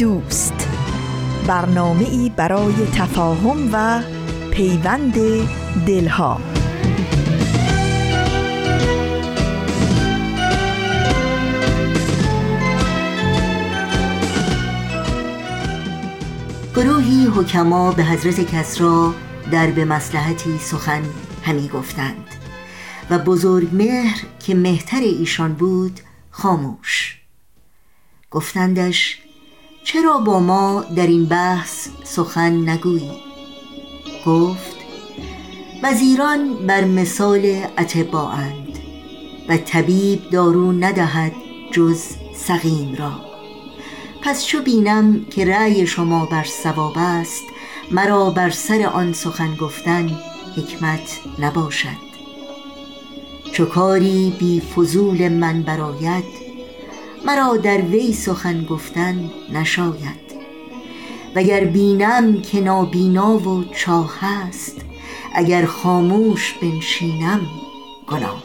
دوست. برنامه ای برای تفاهم و پیوند دلها. گروهی حکما به حضرت کسرا در به مسلحتی سخن همی گفتند و بزرگ مهر که مهتر ایشان بود خاموش. گفتندش چرا با ما در این بحث سخن نگویی؟ گفت وزیران بر مثال اند و طبیب دارو ندهد جز سقیم را. پس چو بینم که رأی شما بر سواب است مرا بر سر آن سخن گفتن حکمت نباشد. چو کاری بی فضول من براید مرا در وی سخن گفتن نشاید. وگر بینم که نابینا و چاه است اگر خاموش بنشینم گناه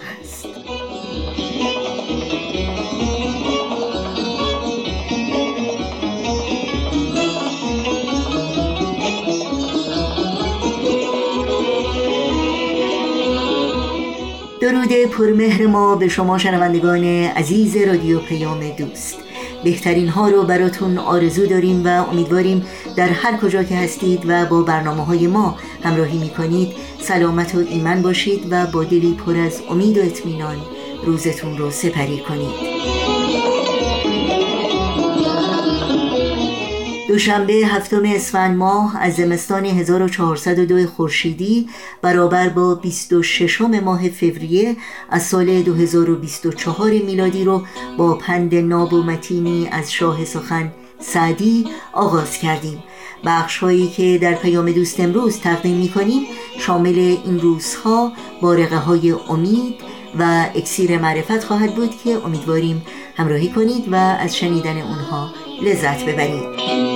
پرمهر ما به شما شنوندگان عزیز رادیو پیام دوست. بهترین ها رو براتون آرزو داریم و امیدواریم در هر کجا که هستید و با برنامه های ما همراهی می کنید سلامت و ایمن باشید و با دلی پر از امید و اطمینان روزتون رو سپری کنید. دوشنبه هفتم اسفند ماه از زمستان 1402 خورشیدی برابر با 26 ماه فوریه از سال 2024 میلادی رو با پند ناب و متینی از شاه سخن سعدی آغاز کردیم. بخش هایی که در پیام دوست امروز تقدیم می کنیم شامل این روزها بارقه های امید و اکسیر معرفت خواهد بود که امیدواریم همراهی کنید و از شنیدن اونها لذت ببرید.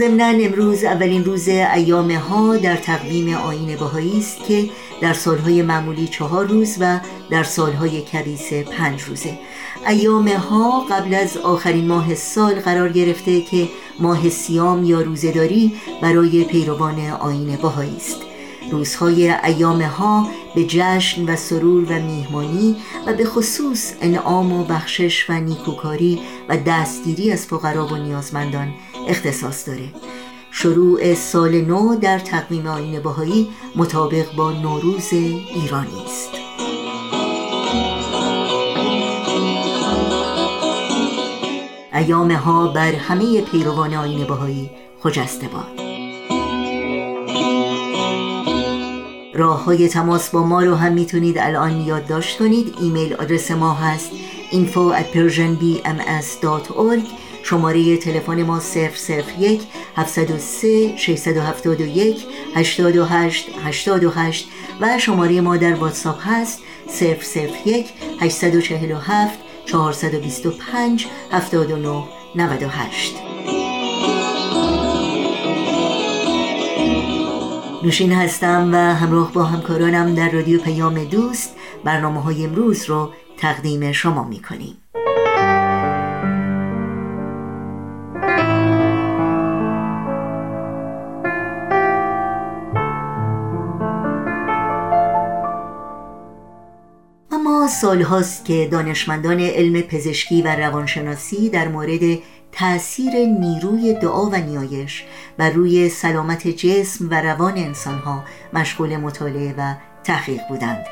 ضمنا امروز اولین روز ایام ها در تقویم آین بهایی است که در سالهای معمولی چهار روز و در سالهای کبیسه پنج روزه. ایام ها قبل از آخرین ماه سال قرار گرفته که ماه سیام یا روزهداری برای پیروان آین بهایی است. روزهای ایام ها به جشن و سرور و میهمانی و به خصوص انعام و بخشش و نیکوکاری و دستگیری از فقرا و نیازمندان اختصاص داره. شروع سال نو در تقویم آین بهایی مطابق با نوروز ایرانی است. ایام ها بر همه پیروان آین بهایی خجسته باد. راه های تماس با ما رو هم می‌تونید الان یادداشت کنید. ایمیل آدرس ما هست info at persianbms.org شماره تلفن ما 001 703 671 828 828 و شماره ما در واتساپ هست 001 847 425 79 98 نوشین هستم و همراه با همکارانم در رادیو پیام دوست برنامه های امروز رو تقدیم شما می کنیم. اما سالهاست که دانشمندان علم پزشکی و روانشناسی در مورد تأثیر نیروی دعا و نیایش بر روی سلامت جسم و روان انسانها مشغول مطالعه و تحقیق بودند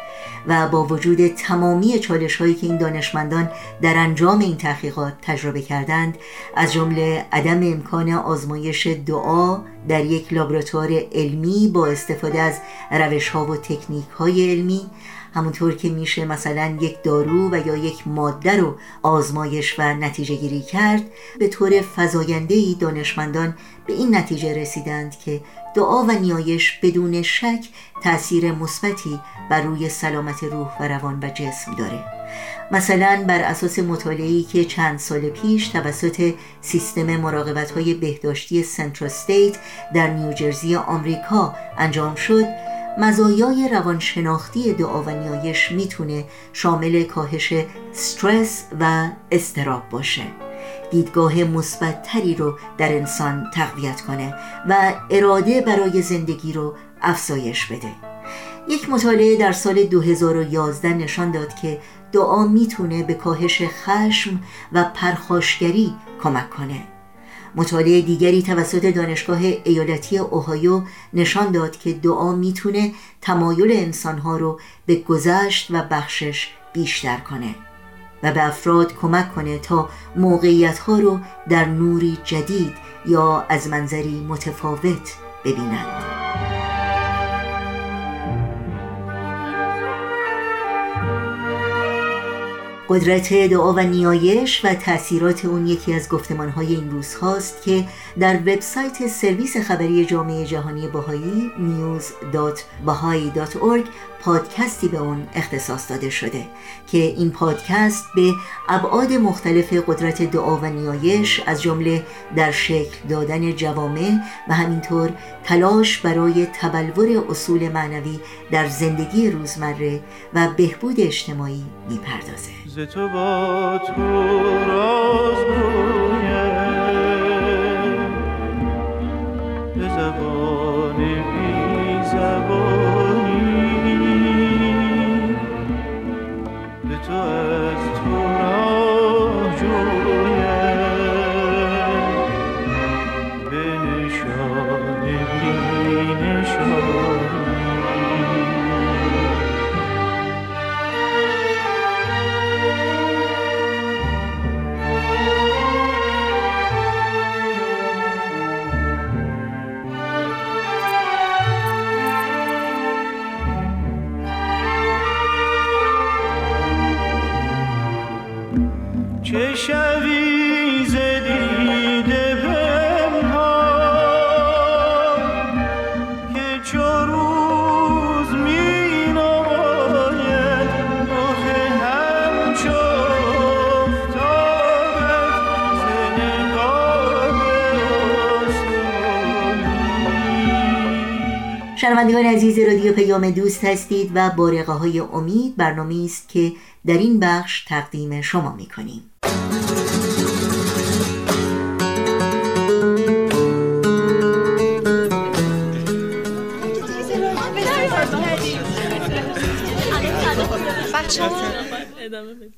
و با وجود تمامی چالش هایی که این دانشمندان در انجام این تحقیقات تجربه کردند از جمله عدم امکان آزمایش دعا در یک لابراتوار علمی با استفاده از روش ها و تکنیک های علمی همونطور که میشه مثلا یک دارو و یا یک ماده رو آزمایش و نتیجه گیری کرد به طور فضاینده ای دانشمندان به این نتیجه رسیدند که دعا و نیایش بدون شک تاثیر مثبتی بر روی سلامت روح و روان و جسم داره. مثلا بر اساس مطالعه‌ای که چند سال پیش توسط سیستم مراقبت های بهداشتی سنتراستیت در نیوجرسی آمریکا انجام شد مزایای روانشناختی دعا و نیایش می‌تونه شامل کاهش استرس و استراب باشه. دیدگاه مثبتتری رو در انسان تقویت کنه و اراده برای زندگی رو افزایش بده. یک مطالعه در سال 2011 نشان داد که دعا می‌تونه به کاهش خشم و پرخاشگری کمک کنه. مطالعه دیگری توسط دانشگاه ایالتی اوهایو نشان داد که دعا می‌تونه تمایل انسانها رو به گذشت و بخشش بیشتر کنه و به افراد کمک کنه تا موقعیت ها رو در نوری جدید یا از منظری متفاوت ببینند. قدرت دعا و نیایش و تاثیرات اون یکی از گفتمانهای این روز هاست که در وبسایت سرویس خبری جامعه جهانی باهایی news.bahai.org پادکستی به اون اختصاص داده شده که این پادکست به ابعاد مختلف قدرت دعا و نیایش از جمله در شکل دادن جوامع و همینطور تلاش برای تبلور اصول معنوی در زندگی روزمره و بهبود اجتماعی می‌پردازه. تو با تو راز شنوندگان عزیز رادیو پیام دوست هستید و بارقه های امید برنامه است که در این بخش تقدیم شما می کنیم.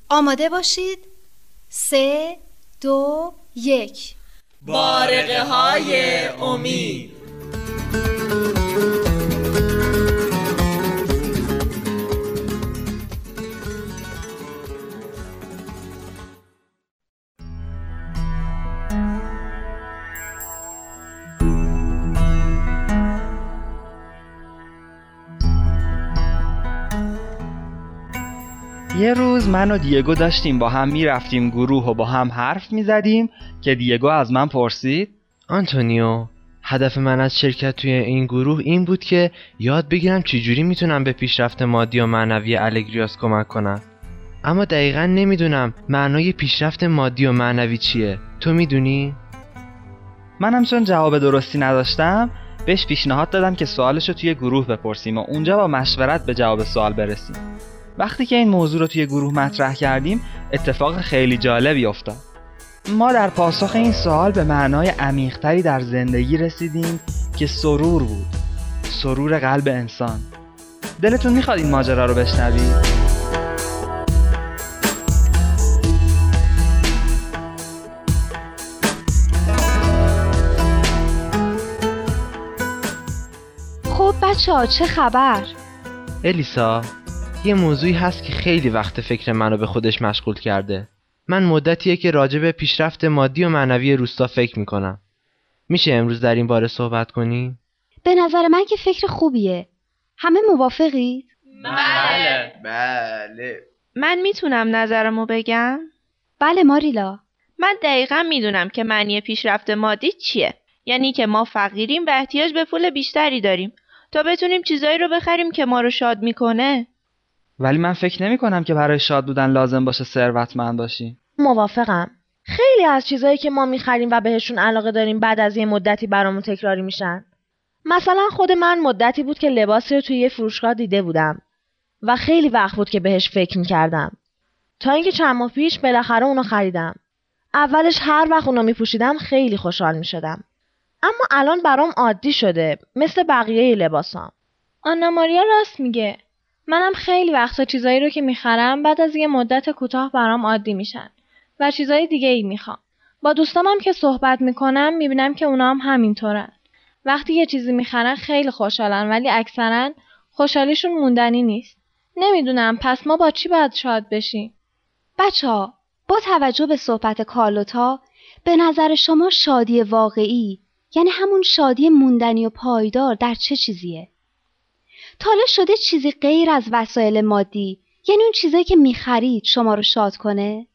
آماده باشید. سه دو یک. بارقه های امید. من و دیگو داشتیم با هم می‌رفتیم گروه و با هم حرف می‌زدیم که دیگو از من پرسید. آنتونیو هدف من از شرکت توی این گروه این بود که یاد بگیرم چجوری می‌تونم به پیشرفت مادی و معنوی الگریاس کمک کنم. اما دقیقا نمی‌دونم معنای پیشرفت مادی و معنوی چیه. تو می‌دونی؟ منم چون جواب درستی نداشتم بهش پیشنهاد دادم که سوالش رو توی گروه بپرسیم و اونجا با مشورت به جواب سوال برسیم. وقتی که این موضوع رو توی گروه مطرح کردیم اتفاق خیلی جالبی افتاد ما در پاسخ این سوال به معنای عمیقتری در زندگی رسیدیم که سرور بود سرور قلب انسان دلتون می‌خواد این ماجرا رو بشنوید؟ خب بچه ها چه خبر؟ الیسا یه موضوعی هست که خیلی وقت فکر منو به خودش مشغول کرده. من مدتیه که راجع به پیشرفت مادی و معنوی روستا فکر می‌کنم. میشه امروز در این باره صحبت کنیم؟ به نظر من که فکر خوبیه. همه موافقی؟ بله. بله. من می‌تونم نظرمو بگم؟ بله ماریلا. من دقیقا می‌دونم که معنی پیشرفت مادی چیه. یعنی که ما فقیریم و احتیاج به پول بیشتری داریم. تا بتونیم چیزایی رو بخریم که ما رو شاد می‌کنه؟ ولی من فکر نمی کنم که برای شاد بودن لازم باشه ثروتمند باشی. موافقم. خیلی از چیزایی که ما می‌خریم و بهشون علاقه داریم بعد از یه مدتی برامون تکراری میشن. مثلا خود من مدتی بود که لباسی رو توی یه فروشگاه دیده بودم و خیلی وقت بود که بهش فکر می‌کردم. تا اینکه چند ماه پیش بالاخره اونو خریدم. اولش هر وقت اونو میپوشیدم خیلی خوشحال می‌شدم. اما الان برام عادی شده مثل بقیه لباسام. آنا ماریا راست میگه. منم خیلی وقتا چیزایی رو که می‌خرم بعد از یه مدت کوتاه برام عادی میشن و چیزای دیگه ای می‌خوام. با دوستامم که صحبت می‌کنم می‌بینم که اونا هم همینطورن. وقتی یه چیزی می‌خرن خیلی خوشحالن ولی اکثرا خوشحالیشون موندنی نیست. نمی‌دونم پس ما با چی باید شاد بشیم؟ بچه ها با توجه به صحبت کارلوتا به نظر شما شادی واقعی یعنی همون شادی موندنی و پایدار در چه چیزیه؟ تاله شده چیزی غیر از وسایل مادی. یعنی اون چیزایی که می‌خرید شما رو شاد کنه؟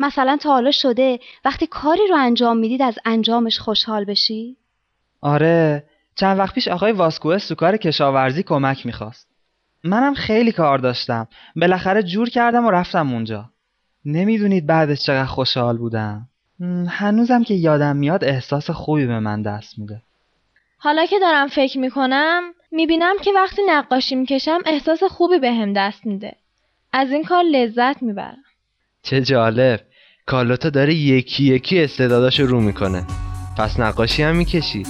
مثلا تا حالا شده وقتی کاری رو انجام می‌دید از انجامش خوشحال بشی؟ آره چند وقت پیش آقای واسکوئس تو کار کشاورزی کمک می‌خواست. منم خیلی کار داشتم. بالاخره جور کردم و رفتم اونجا. نمی‌دونید بعدش چقدر خوشحال بودم. هنوزم که یادم میاد احساس خوبی به من دست میده. حالا که دارم فکر می‌کنم می‌بینم که وقتی نقاشی می‌کشم احساس خوبی به هم دست میده. از این کار لذت می‌برم. چه جالب. کارلوتا داره یکی یکی استعداداشو رو می‌کنه. پس نقاشی هم می‌کشی.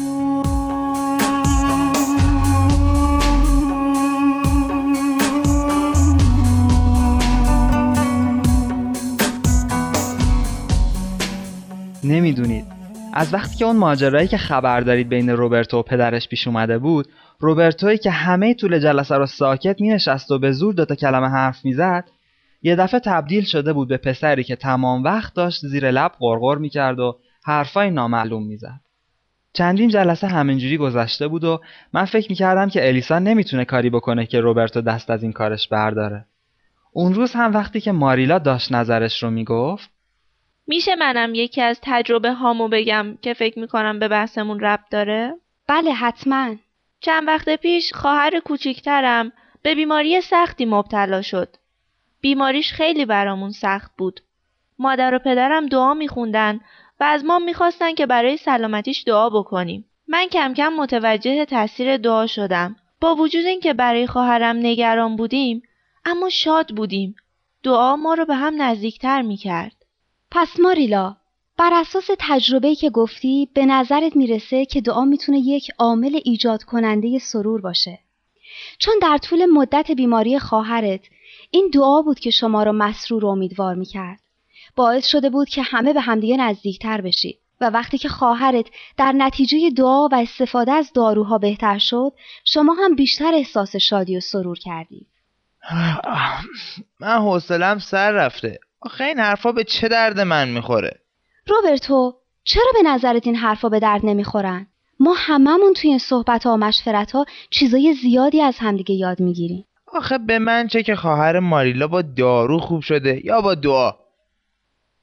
نمی‌دونید. از وقتی که اون ماجرایی که خبر دارید بین روبرتو و پدرش پیش اومده بود روبرتوی که همه طول جلسه رو ساکت مینشست و به زور دوتا کلمه حرف می‌زد یه دفعه تبدیل شده بود به پسری که تمام وقت داشت زیر لب غرغر می‌کرد و حرفای نامعلوم می‌زد. چندین جلسه همینجوری گذشته بود و من فکر می‌کردم که الیسا نمی‌تونه کاری بکنه که روبرتو دست از این کارش برداره. اون روز هم وقتی که ماریلا داشت نظرش رو می‌گفت میشه منم یکی از تجربه هامو بگم که فکر می‌کنم به بحثمون ربط داره؟ بله حتما. چند وقت پیش خواهر کوچیکترم به بیماری سختی مبتلا شد. بیماریش خیلی برامون سخت بود. مادر و پدرم دعا میخوندن و از ما می‌خواستن که برای سلامتیش دعا بکنیم. من کم کم متوجه تاثیر دعا شدم. با وجود اینکه برای خواهرم نگران بودیم اما شاد بودیم. دعا ما رو به هم نزدیکتر می‌کرد. پس ماریلا بر اساس تجربه‌ای که گفتی به نظرت می‌رسه که دعا می‌تونه یک عامل ایجاد کننده سرور باشه. چون در طول مدت بیماری خواهرت این دعا بود که شما رو مسرور و امیدوار می‌کرد. باعث شده بود که همه به همدیگه نزدیکتر بشید و وقتی که خواهرت در نتیجه دعا و استفاده از داروها بهتر شد شما هم بیشتر احساس شادی و سرور کردید. من حوصلم سر رفته. آخه این حرفا به چه درد من می‌خوره؟ روبرتو چرا به نظرت این حرفا به درد نمی‌خورن؟ ما هممون توی این صحبت ها و مشورت ها چیزای زیادی از همدیگه یاد می‌گیریم. آخه به من چه که خواهر ماریلا با دارو خوب شده یا با دعا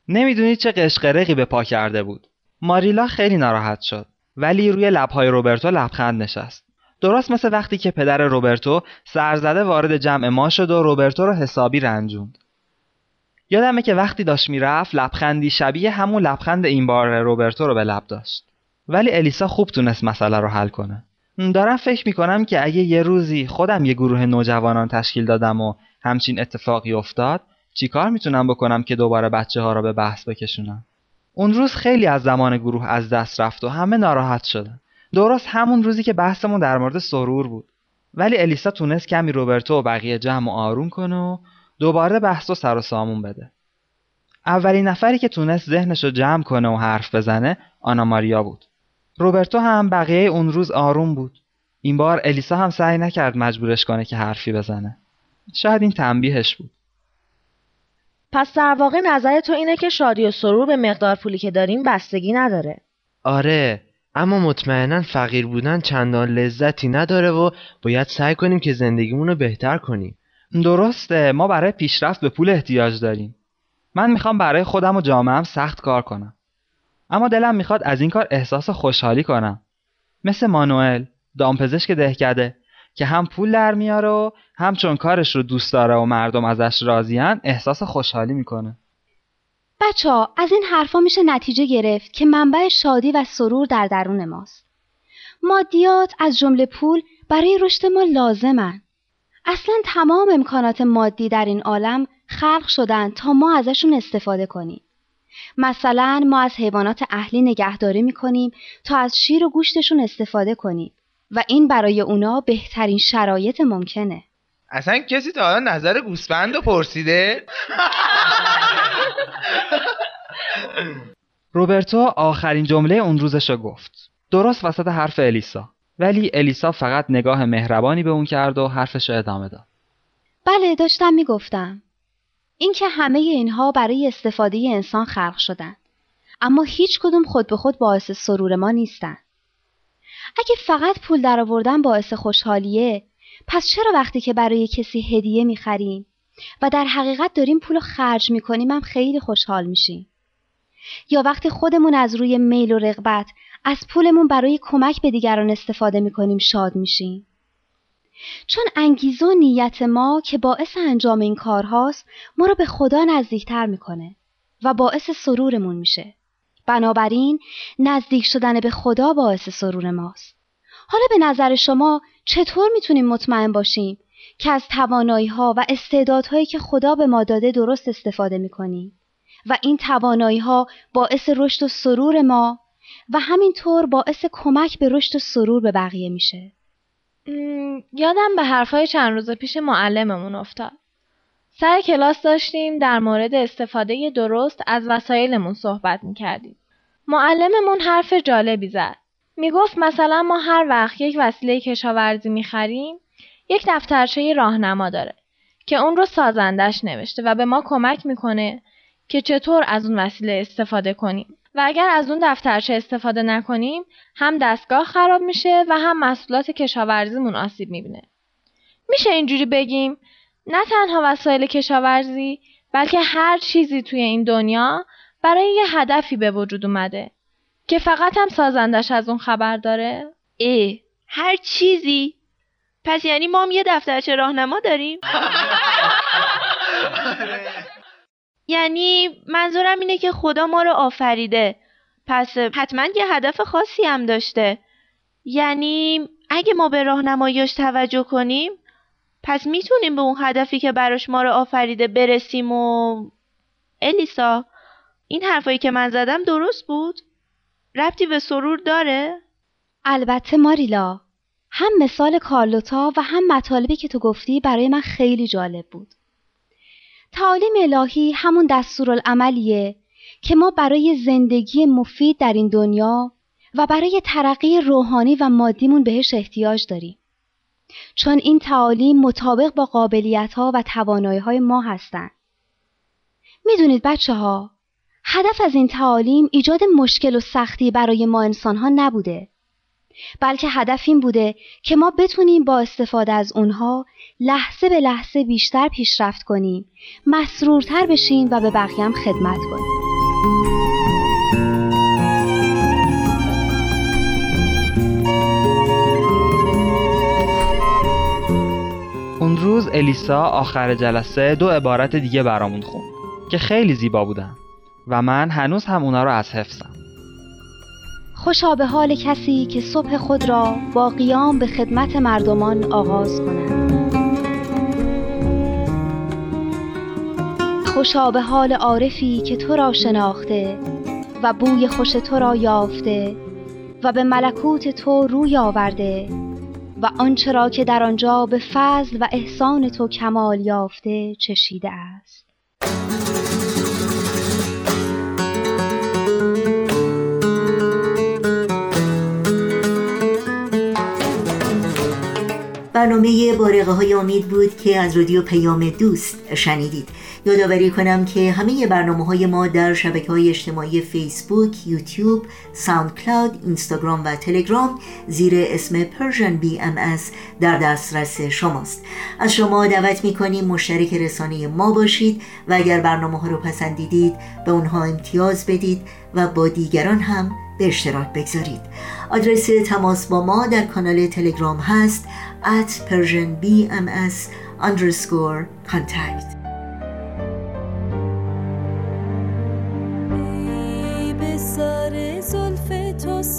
نمی‌دونید چه قشقرقی به پا کرده بود ماریلا خیلی ناراحت شد ولی روی لبهای روبرتو لبخند نشست درست مثل وقتی که پدر روبرتو سرزده وارد جمع ما شد و روبرتو رو حسابی رنجوند یادمه که وقتی داشت می‌رفت لبخندی شبیه همون لبخند این بار روبرتو رو به لب داشت. ولی الیسا خوب تونست مسئله رو حل کنه. دارم فکر می‌کنم که اگه یه روزی خودم یه گروه نوجوانان تشکیل دادم و همچین اتفاقی افتاد چیکار می‌تونم بکنم که دوباره بچه ها رو به بحث بکشونم؟ اون روز خیلی از زمان گروه از دست رفت و همه ناراحت شدن. درست همون روزی که بحثمون در مورد سرور بود. ولی الیسا تونست کمی روبرتو و بقیه جمع و آروم کنه و دوباره بحث و سر و سامون بده. اولین نفری که تونست ذهنش رو جمع کنه و حرف بزنه آنا ماریا بود. روبرتو هم بقیه اون روز آروم بود. این بار الیسا هم سعی نکرد مجبورش کنه که حرفی بزنه. شاید این تنبیهش بود. پس در واقع نظر تو اینه که شادی و سرور به مقدار پولی که داریم بستگی نداره. آره اما مطمئنا فقیر بودن چندان لذتی نداره و باید سعی کنیم که زندگیمون رو بهتر کنیم. درسته ما برای پیشرفت به پول احتیاج داریم من می‌خوام برای خودم و جامعهم سخت کار کنم اما دلم می‌خواد از این کار احساس خوشحالی کنم مثل مانوئل دامپزشک دهکده که هم پول در میاره و هم چون کارش رو دوست داره و مردم ازش راضیان احساس خوشحالی می‌کنه بچه از این حرفا میشه نتیجه گرفت که منبع شادی و سرور در درون ماست. مادیات از جمله پول برای رشد ما لازمن. اصلا تمام امکانات مادی در این عالم خلق شدن تا ما ازشون استفاده کنیم. مثلا ما از حیوانات اهلی نگهداری می‌کنیم تا از شیر و گوشتشون استفاده کنیم و این برای اونا بهترین شرایط ممکنه. اصلا کسی تا حالا نظر گوسفند رو پرسیده؟ روبرتو آخرین جمله اون روزش گفت درست وسط حرف الیسا ولی الیسا فقط نگاه مهربانی به اون کرد و حرفش ادامه داد. بله داشتم می‌گفتم. اینکه همه اینها برای استفاده انسان خلق شدن. اما هیچ کدوم خود به خود باعث سرور ما نیستن. اگه فقط پول درآوردن باعث خوشحالیه پس چرا وقتی که برای کسی هدیه می‌خریم و در حقیقت داریم پول رو خرج می‌کنیم هم خیلی خوشحال میشیم؟ یا وقتی خودمون از روی میل و رغبت از پولمون برای کمک به دیگران استفاده می‌کنیم شاد میشیم. چون انگیزه و نیت ما که باعث انجام این کارهاست ما رو به خدا نزدیکتر می‌کنه و باعث سرورمون میشه. بنابراین نزدیک شدن به خدا باعث سرور ماست. حالا به نظر شما چطور می‌تونیم مطمئن باشیم که از توانایی ها و استعدادهایی که خدا به ما داده درست استفاده می‌کنیم؟ و این توانایی ها باعث رشد و سرور ما و همینطور باعث کمک به رشد و سرور به بقیه میشه. یادم به حرفای چند روز پیش معلممون افتاد. سر کلاس داشتیم در مورد استفاده درست از وسایلمون صحبت می‌کردیم. معلممون حرف جالبی زد. می‌گفت مثلا ما هر وقت یک وسیله کشاورزی می‌خریم یک دفترچه راهنما داره که اون رو سازندش نوشته و به ما کمک می‌کنه که چطور از اون وسیله استفاده کنیم. و اگر از اون دفترچه استفاده نکنیم هم دستگاه خراب میشه و هم محصولات کشاورزیمون آسیب می‌بینه میشه اینجوری بگیم نه تنها وسایل کشاورزی بلکه هر چیزی توی این دنیا برای یه هدفی به وجود اومده که فقط هم سازندش از اون خبر داره؟ ای هر چیزی پس یعنی ما هم یه دفترچه راهنما داریم؟ یعنی منظورم اینه که خدا ما رو آفریده پس حتما یه هدف خاصی هم داشته یعنی اگه ما به راهنماییش توجه کنیم پس می‌تونیم به اون هدفی که براش ما رو آفریده برسیم و الیسا این حرفایی که من زدم درست بود؟ ربطی به سرور داره؟ البته ماریلا هم مثال کارلوتا و هم مطالبی که تو گفتی برای من خیلی جالب بود تعالیم الهی همون دستورالعملیه که ما برای زندگی مفید در این دنیا و برای ترقی روحانی و مادیمون بهش احتیاج داریم. چون این تعالیم مطابق با قابلیت ها و توانایی های ما هستند. می‌دونید بچه ها هدف از این تعالیم ایجاد مشکل و سختی برای ما انسان ها نبوده بلکه هدف این بوده که ما بتونیم با استفاده از اونها لحظه به لحظه بیشتر پیشرفت کنیم مسرورتر بشیم و به بقیه خدمت کنیم. اون روز الیسا آخر جلسه دو عبارت دیگه برامون خوند که خیلی زیبا بودن و من هنوز هم اونا رو از حفظم. خوشا به حال کسی که صبح خود را با قیام به خدمت مردمان آغاز کند. خوشا به حال عارفی که تو را شناخته و بوی خوش تو را یافته و به ملکوت تو روی آورده و آنچه را که در آنجا به فضل و احسان تو کمال یافته چشیده است. برنامه بارقه های امید بود که از رادیو پیام دوست شنیدید. یادآوری کنم که همه برنامه های ما در شبکه های اجتماعی فیسبوک، یوتیوب، ساوند کلاود، اینستاگرام و تلگرام زیر اسم Persian BMS در دسترس شماست. از شما دعوت می مشترک رسانه ما باشید و اگر برنامه ها رو پسندیدید به اونها امتیاز بدید و با دیگران هم به اشتراک بگذارید. آدرس تماس با ما در کانال تلگرام هست at persianbms underscore contact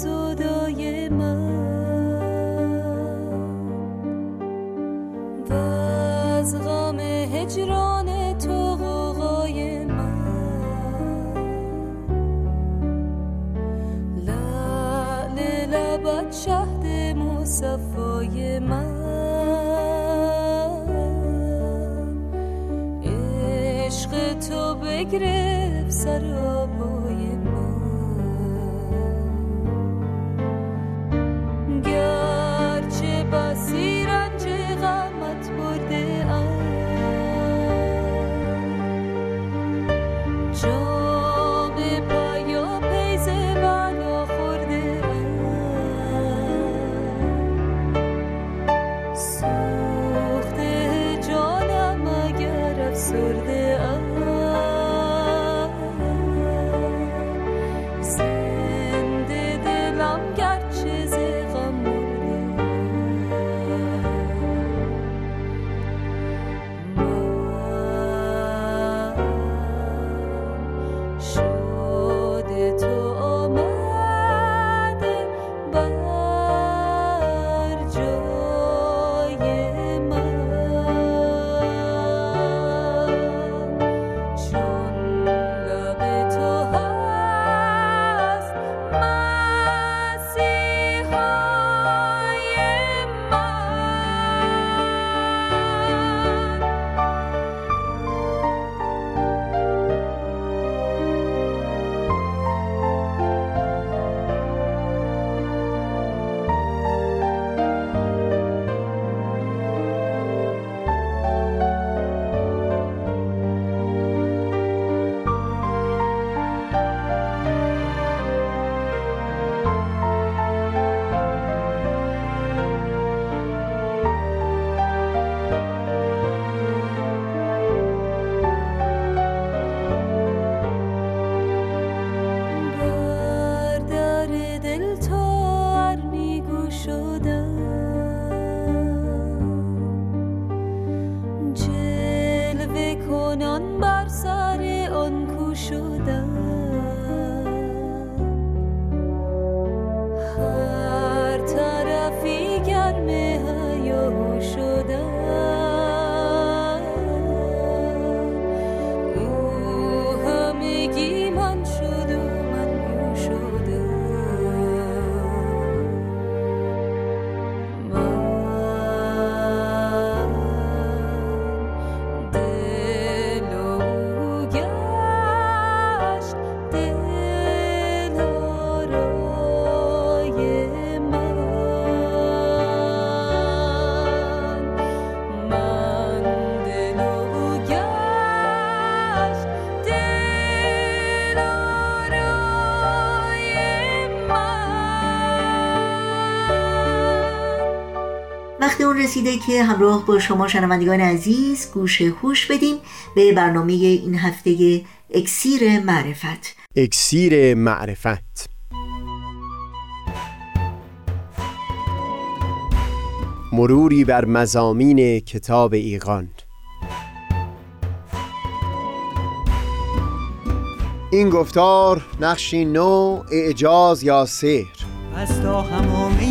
صفای من عشق تو بگرفت سر آبای من تو بگرفت سرابا رسیده که همراه با شما شنوندگان عزیز گوش هوش بدیم به برنامه این هفته اکسیر معرفت. اکسیر معرفت. مروری بر مزامین کتاب ایقان این گفتار نقشی نو اعجاز یا سحر؟ از تا همامه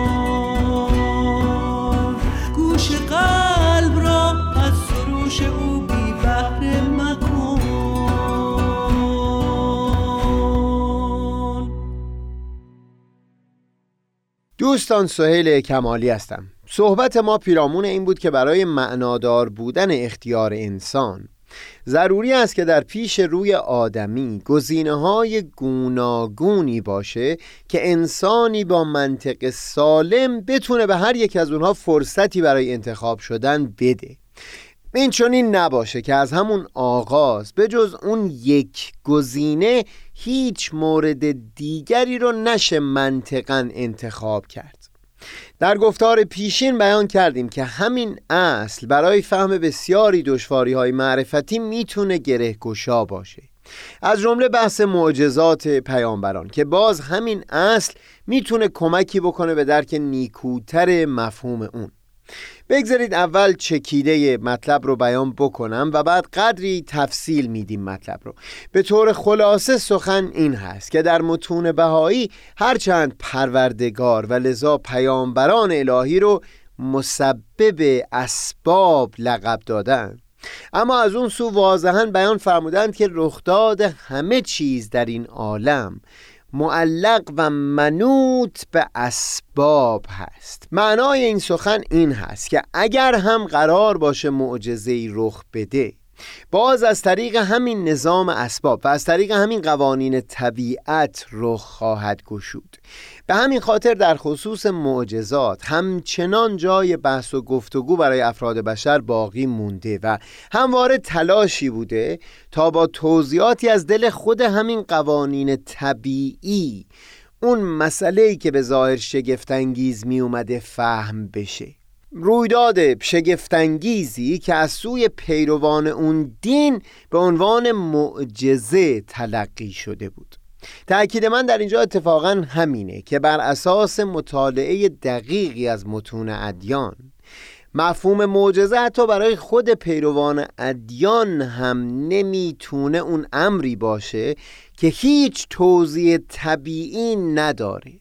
قلب را از سروش او بی بهره مکن. دوستان سهیل کمالی هستم. صحبت ما پیرامون این بود که برای معنادار بودن اختیار انسان ضروری است که در پیش روی آدمی گزینه های گوناگونی باشه که انسانی با منطق سالم بتونه به هر یک از اونها فرصتی برای انتخاب شدن بده. این چنین نباشه که از همون آغاز به جز اون یک گزینه هیچ مورد دیگری رو نشه منطقا انتخاب کرد. در گفتار پیشین بیان کردیم که همین اصل برای فهم بسیاری دشواری های معرفتی می‌تونه گره گشا باشه. از جمله بحث معجزات پیامبران که باز همین اصل می‌تونه کمکی بکنه به درک نیکوتر مفهوم اون. بگذارید اول چکیده مطلب رو بیان بکنم و بعد قدری تفصیل میدیم مطلب رو. به طور خلاصه سخن این هست که در متون بهایی هرچند پروردگار و لذا پیامبران الهی رو مسبب اسباب لقب دادن. اما از اون سو واضحا بیان فرمودند که رخداد همه چیز در این عالم معلق و منوط به اسباب هست. معنای این سخن این هست که اگر هم قرار باشه معجزه رخ بده باز از طریق همین نظام اسباب و از طریق همین قوانین طبیعت رخ خواهد گشود. به همین خاطر در خصوص معجزات همچنان جای بحث و گفتگو برای افراد بشر باقی مونده و همواره تلاشی بوده تا با توضیحاتی از دل خود همین قوانین طبیعی اون مسئله ای که به ظاهر شگفتانگیز می اومده فهم بشه. رویداد شگفتانگیزی که از سوی پیروان اون دین به عنوان معجزه تلقی شده بود. تأکید من در اینجا اتفاقا همینه که بر اساس مطالعه دقیقی از متون ادیان مفهوم معجزه حتی برای خود پیروان ادیان هم نمی‌تونه اون امری باشه که هیچ توضیح طبیعی نداره.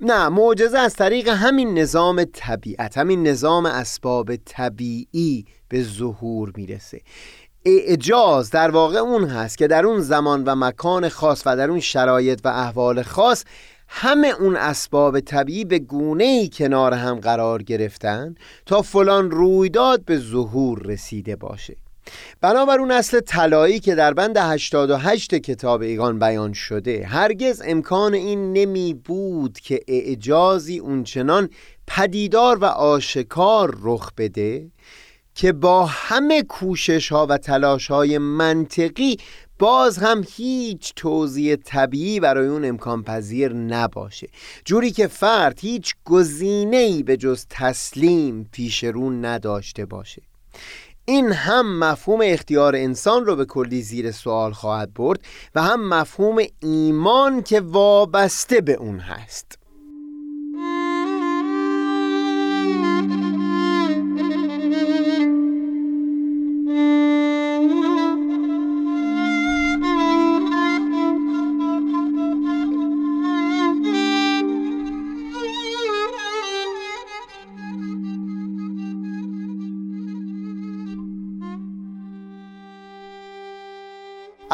نه معجزه از طریق همین نظام طبیعت همین نظام اسباب طبیعی به ظهور می‌رسه. اعجاز در واقع اون هست که در اون زمان و مکان خاص و در اون شرایط و احوال خاص همه اون اسباب طبیعی به گونه ای کنار هم قرار گرفتن تا فلان رویداد به ظهور رسیده باشه. بنابر اون اصل طلایی که در بند 88 کتاب ایگان بیان شده هرگز امکان این نمی بود که اعجازی اونچنان پدیدار و آشکار رخ بده که با همه کوشش ها و تلاش های منطقی باز هم هیچ توضیح طبیعی برای اون امکان پذیر نباشه. جوری که فرد هیچ گزینه‌ای به جز تسلیم پیش رو نداشته باشه. این هم مفهوم اختیار انسان رو به کلی زیر سوال خواهد برد و هم مفهوم ایمان که وابسته به اون هست.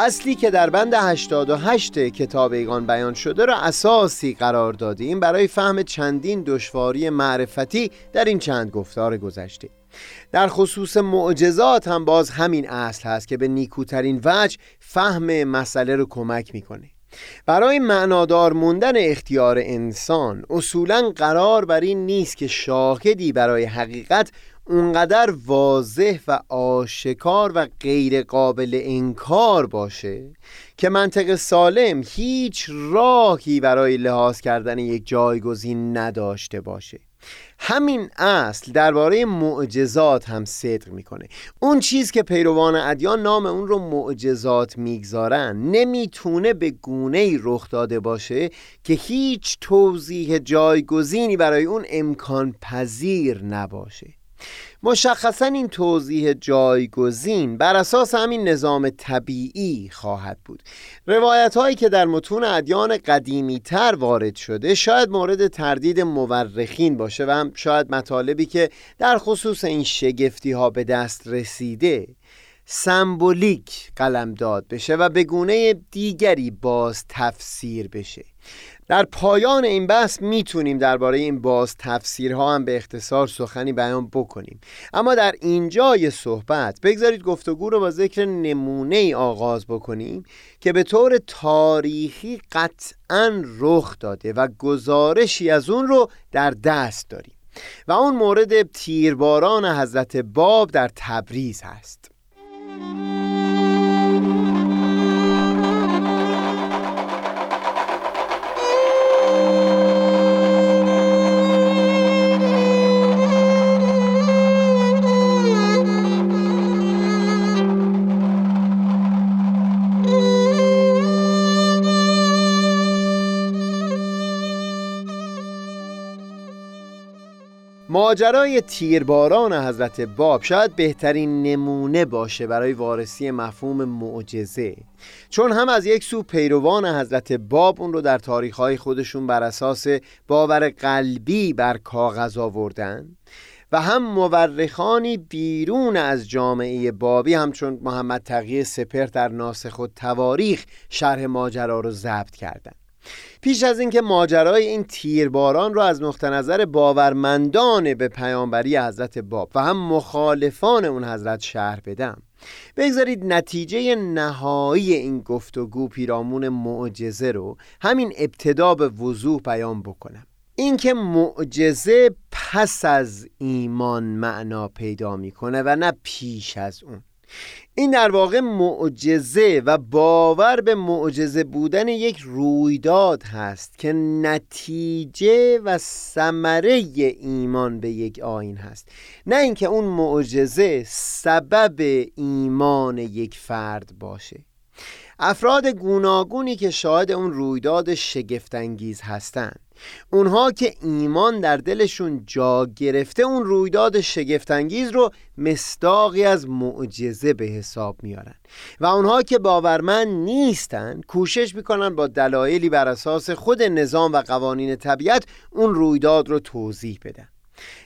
اصلی که در بند 88 کتاب ایگان بیان شده را اساسی قرار دادیم برای فهم چندین دشواری معرفتی در این چند گفتار گذشته. در خصوص معجزات هم باز همین اصل هست که به نیکوترین وجه فهم مسئله رو کمک می‌کنه. برای معنادار موندن اختیار انسان اصولا قرار بر این نیست که شاهدی برای حقیقت اونقدر واضح و آشکار و غیر قابل انکار باشه که منطق سالم هیچ راهی برای لحاظ کردن یک جایگزین نداشته باشه. همین اصل درباره معجزات هم صدق می‌کنه. اون چیز که پیروان ادیان نام اون رو معجزات می‌گذارن نمی‌تونه به گونه ای رخ داده باشه که هیچ توضیح جایگزینی برای اون امکان پذیر نباشه. مشخصا این توضیح جایگزین بر اساس همین نظام طبیعی خواهد بود. روایت هایی که در متون ادیان قدیمی تر وارد شده شاید مورد تردید مورخین باشه و هم شاید مطالبی که در خصوص این شگفتی ها به دست رسیده سمبولیک قلمداد بشه و به گونه دیگری باز تفسیر بشه. در پایان این بحث می‌تونیم درباره این باز تفسیرها هم به اختصار سخنی بیان بکنیم. اما در اینجای صحبت بگذارید گفتگو رو با ذکر نمونه ای آغاز بکنیم که به طور تاریخی قطعا رخ داده و گزارشی از اون رو در دست داریم. و اون مورد تیرباران حضرت باب در تبریز هست. ماجرای تیرباران حضرت باب شاید بهترین نمونه باشه برای وارسی مفهوم معجزه چون هم از یک سو پیروان حضرت باب اون رو در تاریخهای خودشون بر اساس باور قلبی بر کاغذ آوردن و هم مورخانی بیرون از جامعه بابی همچون محمد تقی سپر در ناسخ و تواریخ شرح ماجرا رو ضبط کردند. پیش از اینکه ماجرای این تیرباران را از نقطه نظر باورمندان به پیامبری حضرت باب و هم مخالفان اون حضرت شهر بدم بگذارید نتیجه نهایی این گفتگو پیرامون معجزه رو همین ابتدا به وضوح بیان بکنم. اینکه معجزه پس از ایمان معنا پیدا می‌کنه و نه پیش از اون. این در واقع معجزه و باور به معجزه بودن یک رویداد هست که نتیجه و ثمره ایمان به یک آین هست. نه اینکه اون معجزه سبب ایمان یک فرد باشه. افراد گوناگونی که شاهد اون رویداد شگفتانگیز هستند. اونها که ایمان در دلشون جا گرفته اون رویداد شگفتانگیز رو مستاقی از معجزه به حساب میارن. و اونها که باورمند نیستن کوشش می‌کنن با دلایلی بر اساس خود نظام و قوانین طبیعت اون رویداد رو توضیح بدن.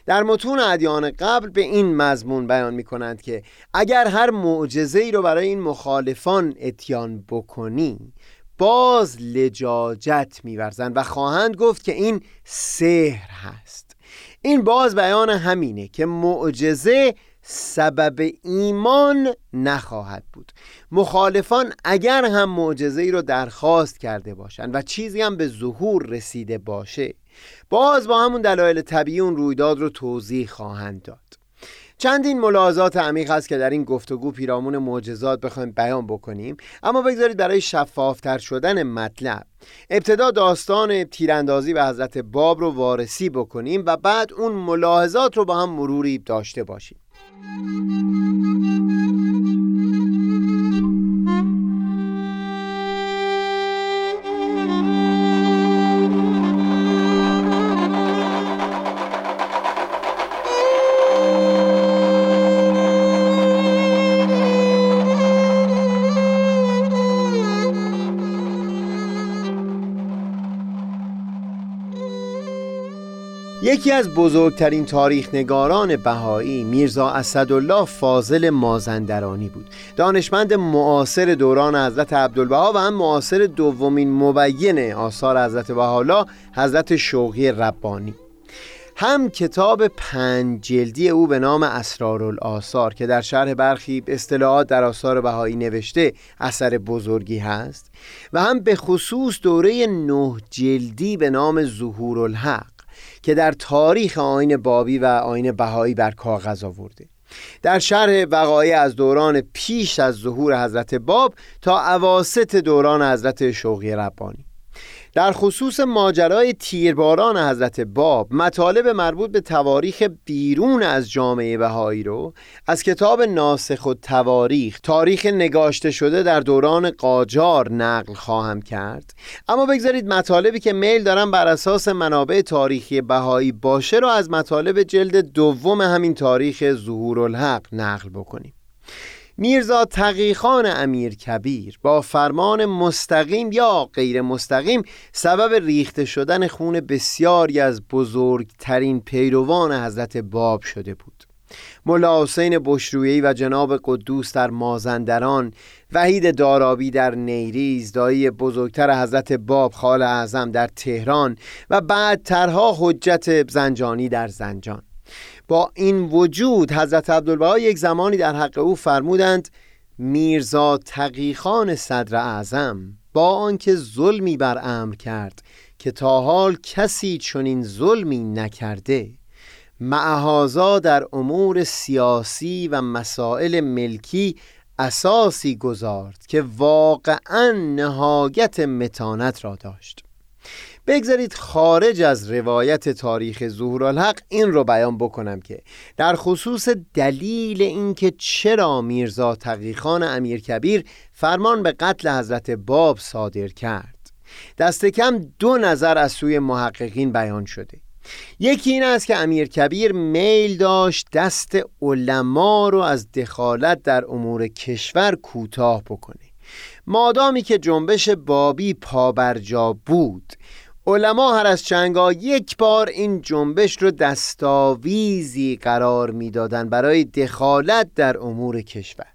در متون ادیان قبل به این مضمون بیان می کنند که اگر هر معجزه ای رو برای این مخالفان اتیان بکنی باز لجاجت میورزند و خواهند گفت که این سحر هست. این باز بیان همینه که معجزه سبب ایمان نخواهد بود. مخالفان اگر هم معجزه ای رو درخواست کرده باشند و چیزی هم به ظهور رسیده باشه باز با همون دلایل طبیعی اون رویداد رو توضیح خواهند داد. چندین ملاحظات عمیق هست که در این گفتگو پیرامون معجزات بخوایم بیان بکنیم اما بگذارید برای شفافتر شدن مطلب ابتدا داستان تیراندازی به حضرت باب رو وارسی بکنیم و بعد اون ملاحظات رو با هم مروری داشته باشیم. یکی از بزرگترین تاریخ نگاران بهایی میرزا اسدالله فاضل مازندرانی بود. دانشمند معاصر دوران حضرت عبدالبها و هم معاصر دومین مبین آثار حضرت بهاءالله حضرت شوقی ربانی. هم کتاب پنج جلدی او به نام اسرارالآثار که در شرح برخی اصطلاحات در آثار بهایی نوشته اثر بزرگی هست و هم به خصوص دوره نه جلدی به نام ظهور الحق که در تاریخ آین بابی و آین بهایی بر کاغذ آورده. در شرح وقایع از دوران پیش از ظهور حضرت باب تا عواست دوران حضرت شوقی ربانی. در خصوص ماجرای تیرباران حضرت باب مطالب مربوط به تواریخ بیرون از جامعه بهایی رو از کتاب ناسخ و تواریخ تاریخ نگاشته شده در دوران قاجار نقل خواهم کرد. اما بگذارید مطالبی که میل دارم بر اساس منابع تاریخی بهایی باشه رو از مطالب جلد دوم همین تاریخ ظهور الحق نقل بکنیم. میرزا تقیخان امیر کبیر با فرمان مستقیم یا غیر مستقیم سبب ریخته شدن خون بسیاری از بزرگترین پیروان حضرت باب شده بود. ملا حسین بشرویی و جناب قدوس در مازندران وحید دارابی در نیریز دایی بزرگتر حضرت باب خال اعظم در تهران و بعدترها حجت زنجانی در زنجان. با این وجود حضرت عبدالبها یک زمانی در حق او فرمودند میرزا تقیخان صدر اعظم با آنکه ظلمی بر امر کرد که تا حال کسی چنین ظلمی نکرده معهازا در امور سیاسی و مسائل ملکی اساسی گذارد که واقعا نهایت متانت را داشت. بگذارید خارج از روایت تاریخ ظهور الحق این رو بیان بکنم که در خصوص دلیل اینکه چرا میرزا تقیخان امیر کبیر فرمان به قتل حضرت باب صادر کرد. دست کم دو نظر از سوی محققین بیان شده. یکی این است که امیر کبیر میل داشت دست علما رو از دخالت در امور کشور کوتاه بکنه. مادامی که جنبش بابی پابرجا بود علما هر از چنگا یک بار این جنبش رو دستاویزی قرار می‌دادند برای دخالت در امور کشور.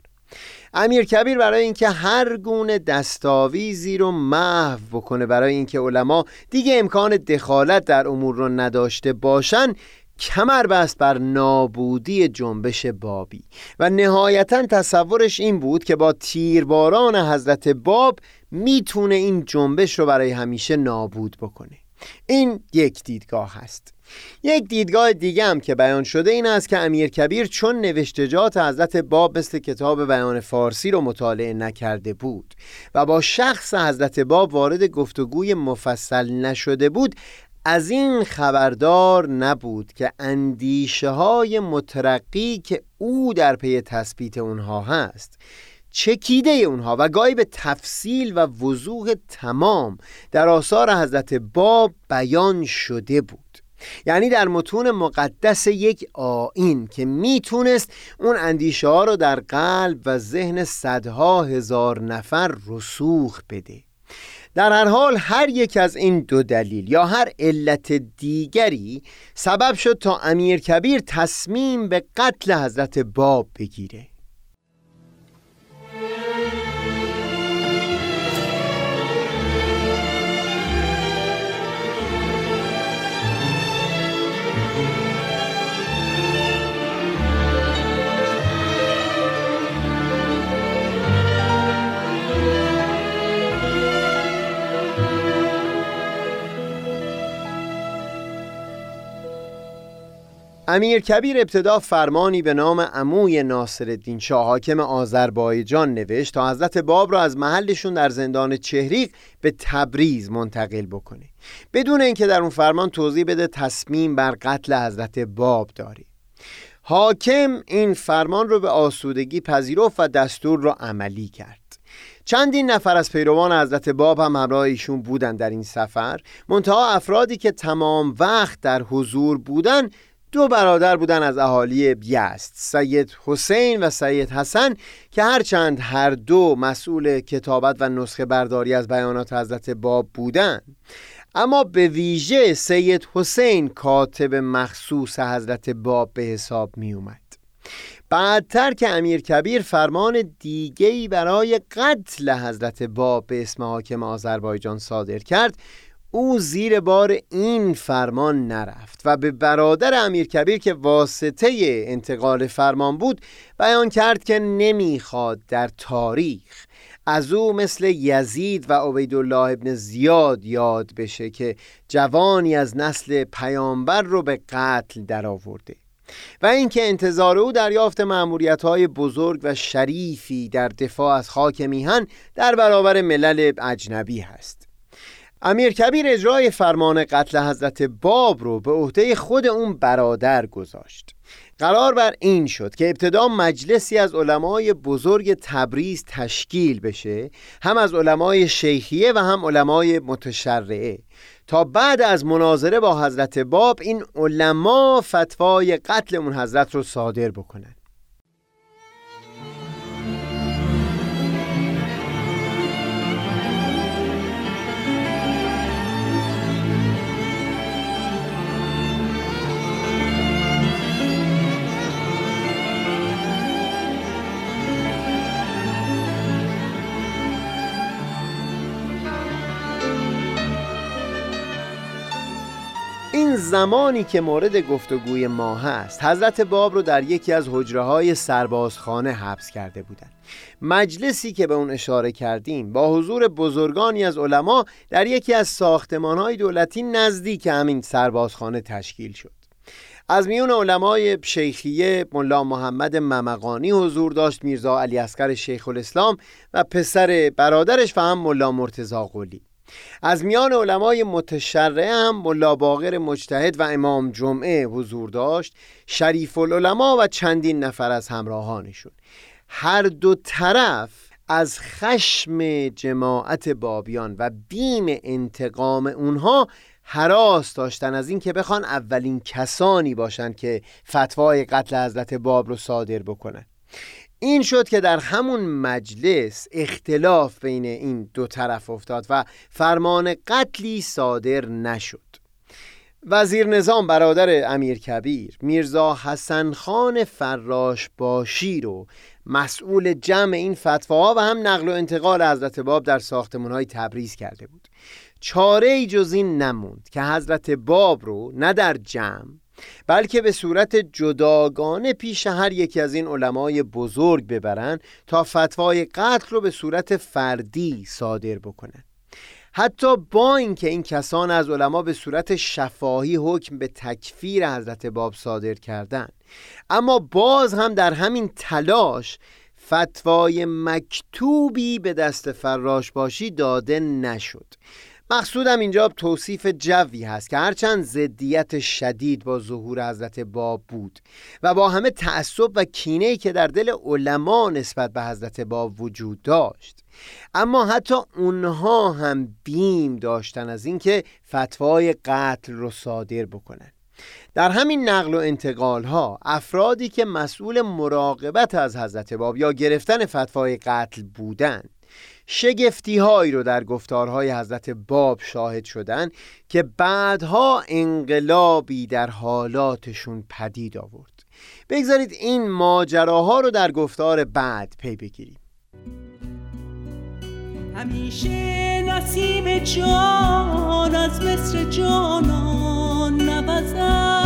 امیر کبیر برای اینکه هر گونه دستاویزی رو محو بکنه برای اینکه علما دیگه امکان دخالت در امور رو نداشته باشن کمر بست بر نابودی جنبش بابی. و نهایتا تصورش این بود که با تیرباران حضرت باب می‌تونه این جنبش رو برای همیشه نابود بکنه. این یک دیدگاه هست. یک دیدگاه دیگه هم که بیان شده این است که امیر کبیر چون نوشتجات حضرت باب مثل کتاب بیان فارسی رو مطالعه نکرده بود و با شخص حضرت باب وارد گفتگوی مفصل نشده بود از این خبردار نبود که اندیشه های مترقی که او در پی تثبیت اونها هست چکیده اونها و گاهی به تفصیل و وضوح تمام در آثار حضرت باب بیان شده بود. یعنی در متون مقدس یک آین که می‌تونست اون اندیشه ها رو در قلب و ذهن صدها هزار نفر رسوخ بده. در هر حال هر یک از این دو دلیل یا هر علت دیگری سبب شد تا امیر کبیر تصمیم به قتل حضرت باب بگیره. امیر کبیر ابتدا فرمانی به نام عموی ناصر شاه حاکم آذربایجان نوشت تا حضرت باب را از محلشون در زندان چهریق به تبریز منتقل بکنه. بدون اینکه در اون فرمان توضیح بده تصمیم بر قتل حضرت باب داری حاکم این فرمان رو به آسودگی پذیرفت و دستور را عملی کرد. چندین نفر از پیروان حضرت باب هم همراه ایشون بودن در این سفر. منتها افرادی که تمام وقت در حضور بودن دو برادر بودن از اهالی بیست سید حسین و سید حسن که هرچند هر دو مسئول کتابت و نسخه برداری از بیانات حضرت باب بودند اما به ویژه سید حسین کاتب مخصوص حضرت باب به حساب می اومد بعدتر که امیر کبیر فرمان دیگهی برای قتل حضرت باب به اسم حاکم آذربایجان صادر کرد او زیر بار این فرمان نرفت و به برادر امیر کبیر که واسطه انتقال فرمان بود بیان کرد که نمی‌خواد در تاریخ از او مثل یزید و عبیدالله ابن زیاد یاد بشه که جوانی از نسل پیامبر رو به قتل درآورده و اینکه انتظار او دریافت معمولیت های بزرگ و شریفی در دفاع از خاک میهن در برابر ملل اجنبی هست. امیر کبیر اجرای فرمان قتل حضرت باب رو به عهده خود اون برادر گذاشت. قرار بر این شد که ابتدا مجلسی از علمای بزرگ تبریز تشکیل بشه هم از علمای شیخیه و هم علمای متشرعه. تا بعد از مناظره با حضرت باب این علما فتوای قتل اون حضرت رو صادر بکنن. زمانی که مورد گفتگوی ما هست حضرت باب رو در یکی از حجره های سربازخانه حبس کرده بودند. مجلسی که به اون اشاره کردیم با حضور بزرگانی از علما در یکی از ساختمان های دولتی نزدیک همین سربازخانه تشکیل شد. از میون علمای شیخیه ملا محمد ممقانی حضور داشت میرزا علی اسکر شیخ الاسلام و پسر برادرش و هم ملا مرتزا قلی. از میان علمای متشرعه هم ملا باقر مجتهد و امام جمعه حضور داشت شریف العلماء و چندین نفر از همراهانشون. هر دو طرف از خشم جماعت بابیان و بیم انتقام اونها حراس داشتن از اینکه بخوان اولین کسانی باشند که فتوای قتل حضرت باب رو صادر بکنن. این شد که در همون مجلس اختلاف بین این دو طرف افتاد و فرمان قتلی صادر نشد. وزیر نظام برادر امیر کبیر میرزا حسن خان فراش باشی رو مسئول جمع این فتواها و هم نقل و انتقال حضرت باب در ساختمان های تبریز کرده بود. چاره ای جز این نموند که حضرت باب رو نه در جمع بلکه به صورت جداگانه پیش هر یکی از این علمای بزرگ ببرن تا فتوای قتل رو به صورت فردی صادر بکنن. حتی با اینکه این کسان از علما به صورت شفاهی حکم به تکفیر حضرت باب صادر کردند اما باز هم در همین تلاش فتوای مکتوبی به دست فراش باشی داده نشد. مقصودم اینجا توصیف جوی هست که هرچند زدیت شدید با ظهور حضرت باب بود و با همه تعصب و کینه‌ای که در دل علما نسبت به حضرت باب وجود داشت. اما حتی اونها هم بیم داشتن از اینکه فتوای قتل رو صادر بکنن. در همین نقل و انتقال ها افرادی که مسئول مراقبت از حضرت باب یا گرفتن فتوای قتل بودند شگفتی هایی رو در گفتارهای حضرت باب شاهد شدن که بعدها انقلابی در حالاتشون پدید آورد. بگذارید این ماجراها رو در گفتار بعد پی بگیریم. همیشه نسیم جان از مصر جانان نوزد.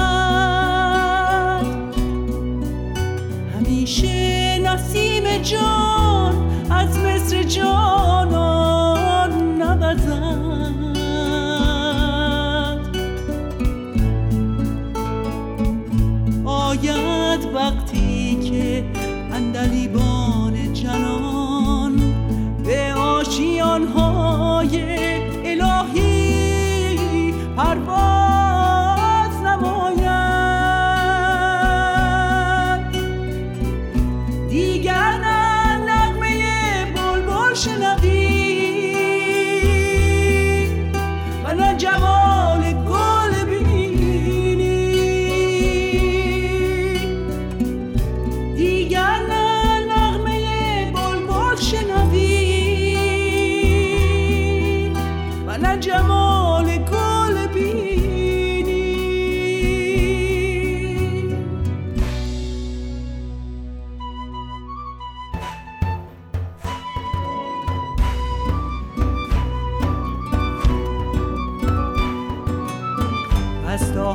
همیشه نسیم جان از مصر جانان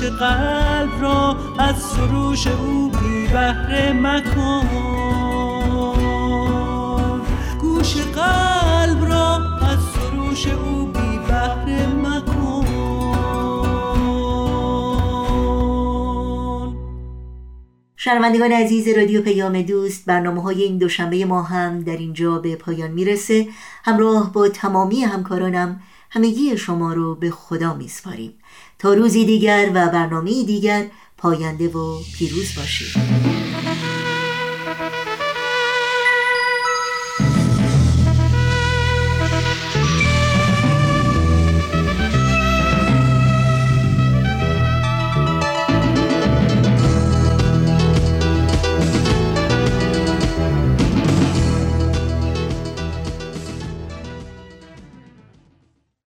گوش قلب را از سروش او بی بهره مکن. گوش قلب را از سروش او بی بهره مکن. شنوندگان عزیز رادیو پیام دوست برنامه های این دوشنبه ما هم در اینجا به پایان می‌رسه. همراه با تمامی همکارانم همگی شما رو به خدا میسپاریم. تا روزی دیگر و برنامه دیگر پاینده و پیروز باشید.